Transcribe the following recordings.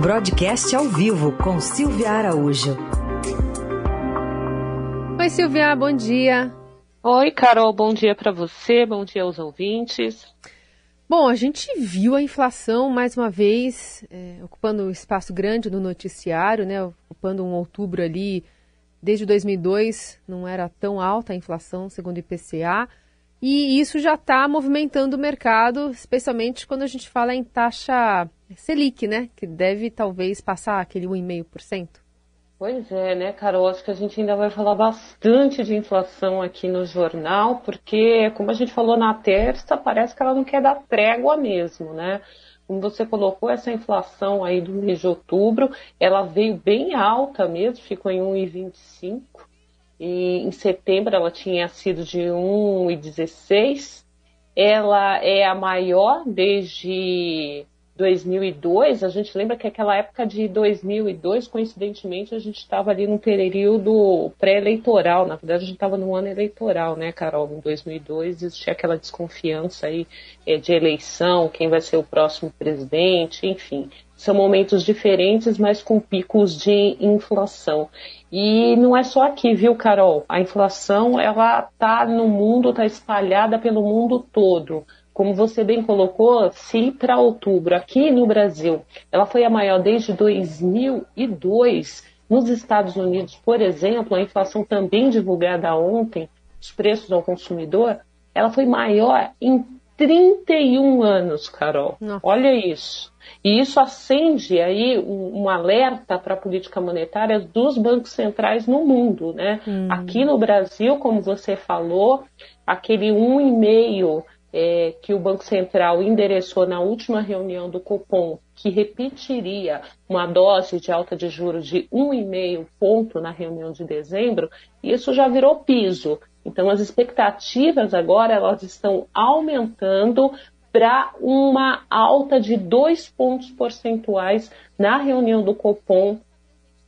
Broadcast ao vivo com Silvia Araújo. Oi, Silvia, bom dia. Oi, Carol, bom dia para você, bom dia aos ouvintes. Bom, a gente viu a inflação mais uma vez é, ocupando um espaço grande no noticiário, né? Ocupando um outubro ali desde 2002 não era tão alta a inflação, segundo o IPCA. E isso já está movimentando o mercado, especialmente quando a gente fala em taxa Selic, né? Que deve talvez passar aquele 1,5%. Pois é, né, Carol? Acho que a gente ainda vai falar bastante de inflação aqui no jornal, porque, como a gente falou na terça, parece que ela não quer dar trégua mesmo, né? Como você colocou, essa inflação aí do mês de outubro, ela veio bem alta mesmo, ficou em 1,25. E em setembro ela tinha sido de 1,16. Ela é a maior desde 2002, a gente lembra que aquela época de 2002, coincidentemente, a gente estava ali no período pré-eleitoral, na verdade a gente estava no ano eleitoral, né, Carol? Em 2002 existia aquela desconfiança aí é, de eleição, quem vai ser o próximo presidente, enfim. São momentos diferentes, mas com picos de inflação. E não é só aqui, viu, Carol? A inflação, ela tá no mundo, tá espalhada pelo mundo todo como você bem colocou, se para outubro aqui no Brasil ela foi a maior desde 2002, nos Estados Unidos, por exemplo, a inflação também divulgada ontem, os preços ao consumidor, ela foi maior em 31 anos, Carol. Não. Olha isso. E isso acende aí um, um alerta para a política monetária dos bancos centrais no mundo, né? Hum. Aqui no Brasil, como você falou, aquele 1,5 é, que o Banco Central endereçou na última reunião do Copom, que repetiria uma dose de alta de juros de 1,5 ponto na reunião de dezembro, isso já virou piso. Então, as expectativas agora elas estão aumentando para uma alta de dois pontos percentuais na reunião do Copom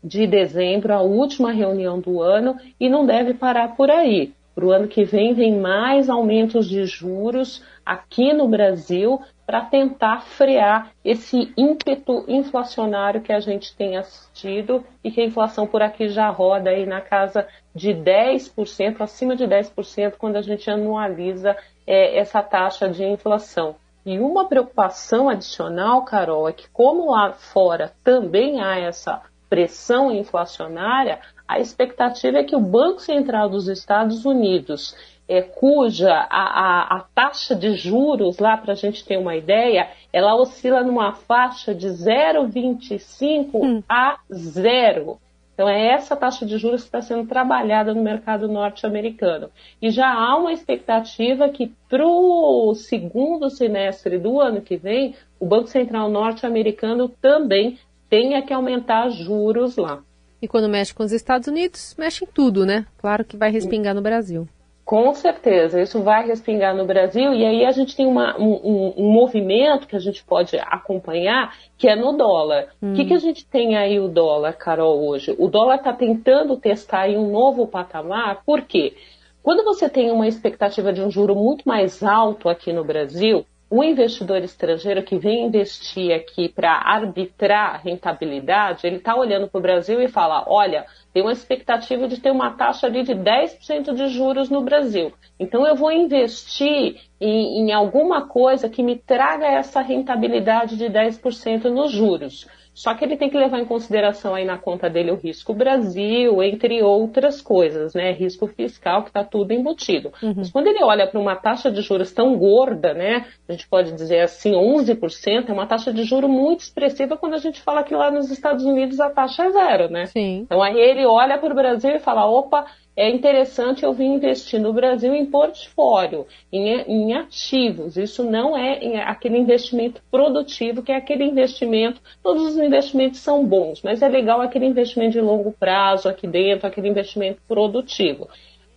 de dezembro, a última reunião do ano, e não deve parar por aí. Para o ano que vem, vem mais aumentos de juros aqui no Brasil para tentar frear esse ímpeto inflacionário que a gente tem assistido e que a inflação por aqui já roda aí na casa de 10%, acima de 10%, quando a gente anualiza é, essa taxa de inflação. E uma preocupação adicional, Carol, é que como lá fora também há essa pressão inflacionária, a expectativa é que o Banco Central dos Estados Unidos, é, cuja a, a, a, taxa de juros, lá para a gente ter uma ideia, ela oscila numa faixa de 0,25 hum. a 0. Então, é essa taxa de juros que está sendo trabalhada no mercado norte-americano. E já há uma expectativa que, para o segundo semestre do ano que vem, o Banco Central norte-americano também tenha que aumentar juros lá. E quando mexe com os Estados Unidos, mexe em tudo, né? Claro que vai respingar no Brasil. Com certeza, isso vai respingar no Brasil e aí a gente tem uma, um, um, movimento que a gente pode acompanhar, que é no dólar. O hum. que, que a gente tem aí o dólar, Carol, hoje? O dólar está tentando testar aí um novo patamar, por quê? Quando você tem uma expectativa de um juro muito mais alto aqui no Brasil, o investidor estrangeiro que vem investir aqui para arbitrar rentabilidade, ele está olhando para o Brasil e fala: olha, tem uma expectativa de ter uma taxa ali de 10% de juros no Brasil. Então eu vou investir em, em alguma coisa que me traga essa rentabilidade de 10% nos juros. Só que ele tem que levar em consideração aí na conta dele o risco Brasil, entre outras coisas, né? Risco fiscal, que está tudo embutido. Uhum. Mas quando ele olha para uma taxa de juros tão gorda, né? A gente pode dizer assim, 11%, é uma taxa de juro muito expressiva quando a gente fala que lá nos Estados Unidos a taxa é zero, né? Sim. Então aí ele olha para o Brasil e fala, opa, é interessante eu vir investir no Brasil em portfólio, em, em ativos. Isso não é aquele investimento produtivo, que é aquele investimento, todos os investimentos são bons, mas é legal aquele investimento de longo prazo aqui dentro, aquele investimento produtivo.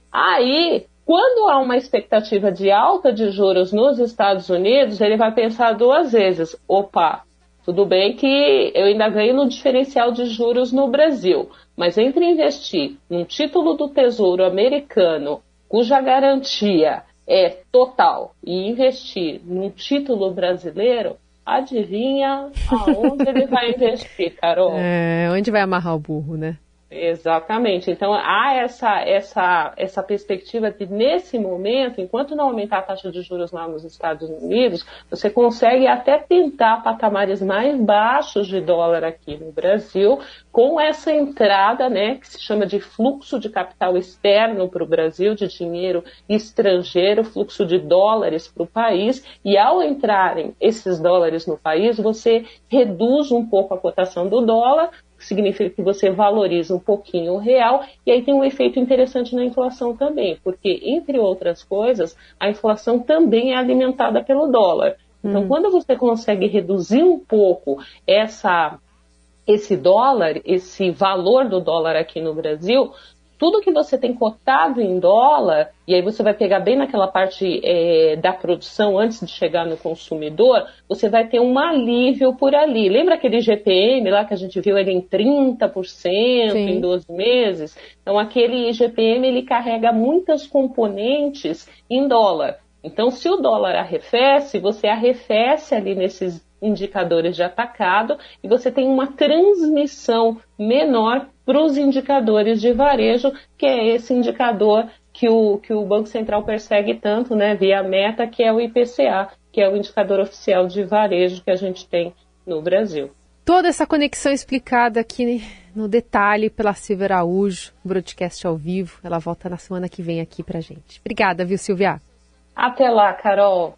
Aí, quando há uma expectativa de alta de juros nos Estados Unidos, ele vai pensar duas vezes: opa, tudo bem que eu ainda ganho no diferencial de juros no Brasil, mas entre investir num título do Tesouro americano, cuja garantia é total, e investir num título brasileiro, adivinha aonde ele vai investir, Carol? É, onde vai amarrar o burro, né? Exatamente. Então há essa, essa, essa perspectiva de, nesse momento, enquanto não aumentar a taxa de juros lá nos Estados Unidos, você consegue até tentar patamares mais baixos de dólar aqui no Brasil, com essa entrada, né, que se chama de fluxo de capital externo para o Brasil, de dinheiro estrangeiro, fluxo de dólares para o país, e ao entrarem esses dólares no país, você reduz um pouco a cotação do dólar, significa que você valoriza um pouquinho o real, e aí tem um efeito interessante na inflação também, porque, entre outras coisas, a inflação também é alimentada pelo dólar. Então, hum. quando você consegue reduzir um pouco essa esse dólar, esse valor do dólar aqui no Brasil, tudo que você tem cotado em dólar, e aí você vai pegar bem naquela parte é, da produção antes de chegar no consumidor, você vai ter um alívio por ali. Lembra aquele GPM lá que a gente viu ele em 30% Sim. em 12 meses? Então aquele GPM ele carrega muitas componentes em dólar. Então se o dólar arrefece, você arrefece ali nesses indicadores de atacado e você tem uma transmissão menor para os indicadores de varejo, que é esse indicador que o, que o Banco Central persegue tanto, né, via meta, que é o IPCA, que é o indicador oficial de varejo que a gente tem no Brasil. Toda essa conexão explicada aqui no detalhe pela Silvia Araújo, broadcast ao vivo. Ela volta na semana que vem aqui pra gente. Obrigada, viu, Silvia? Até lá, Carol.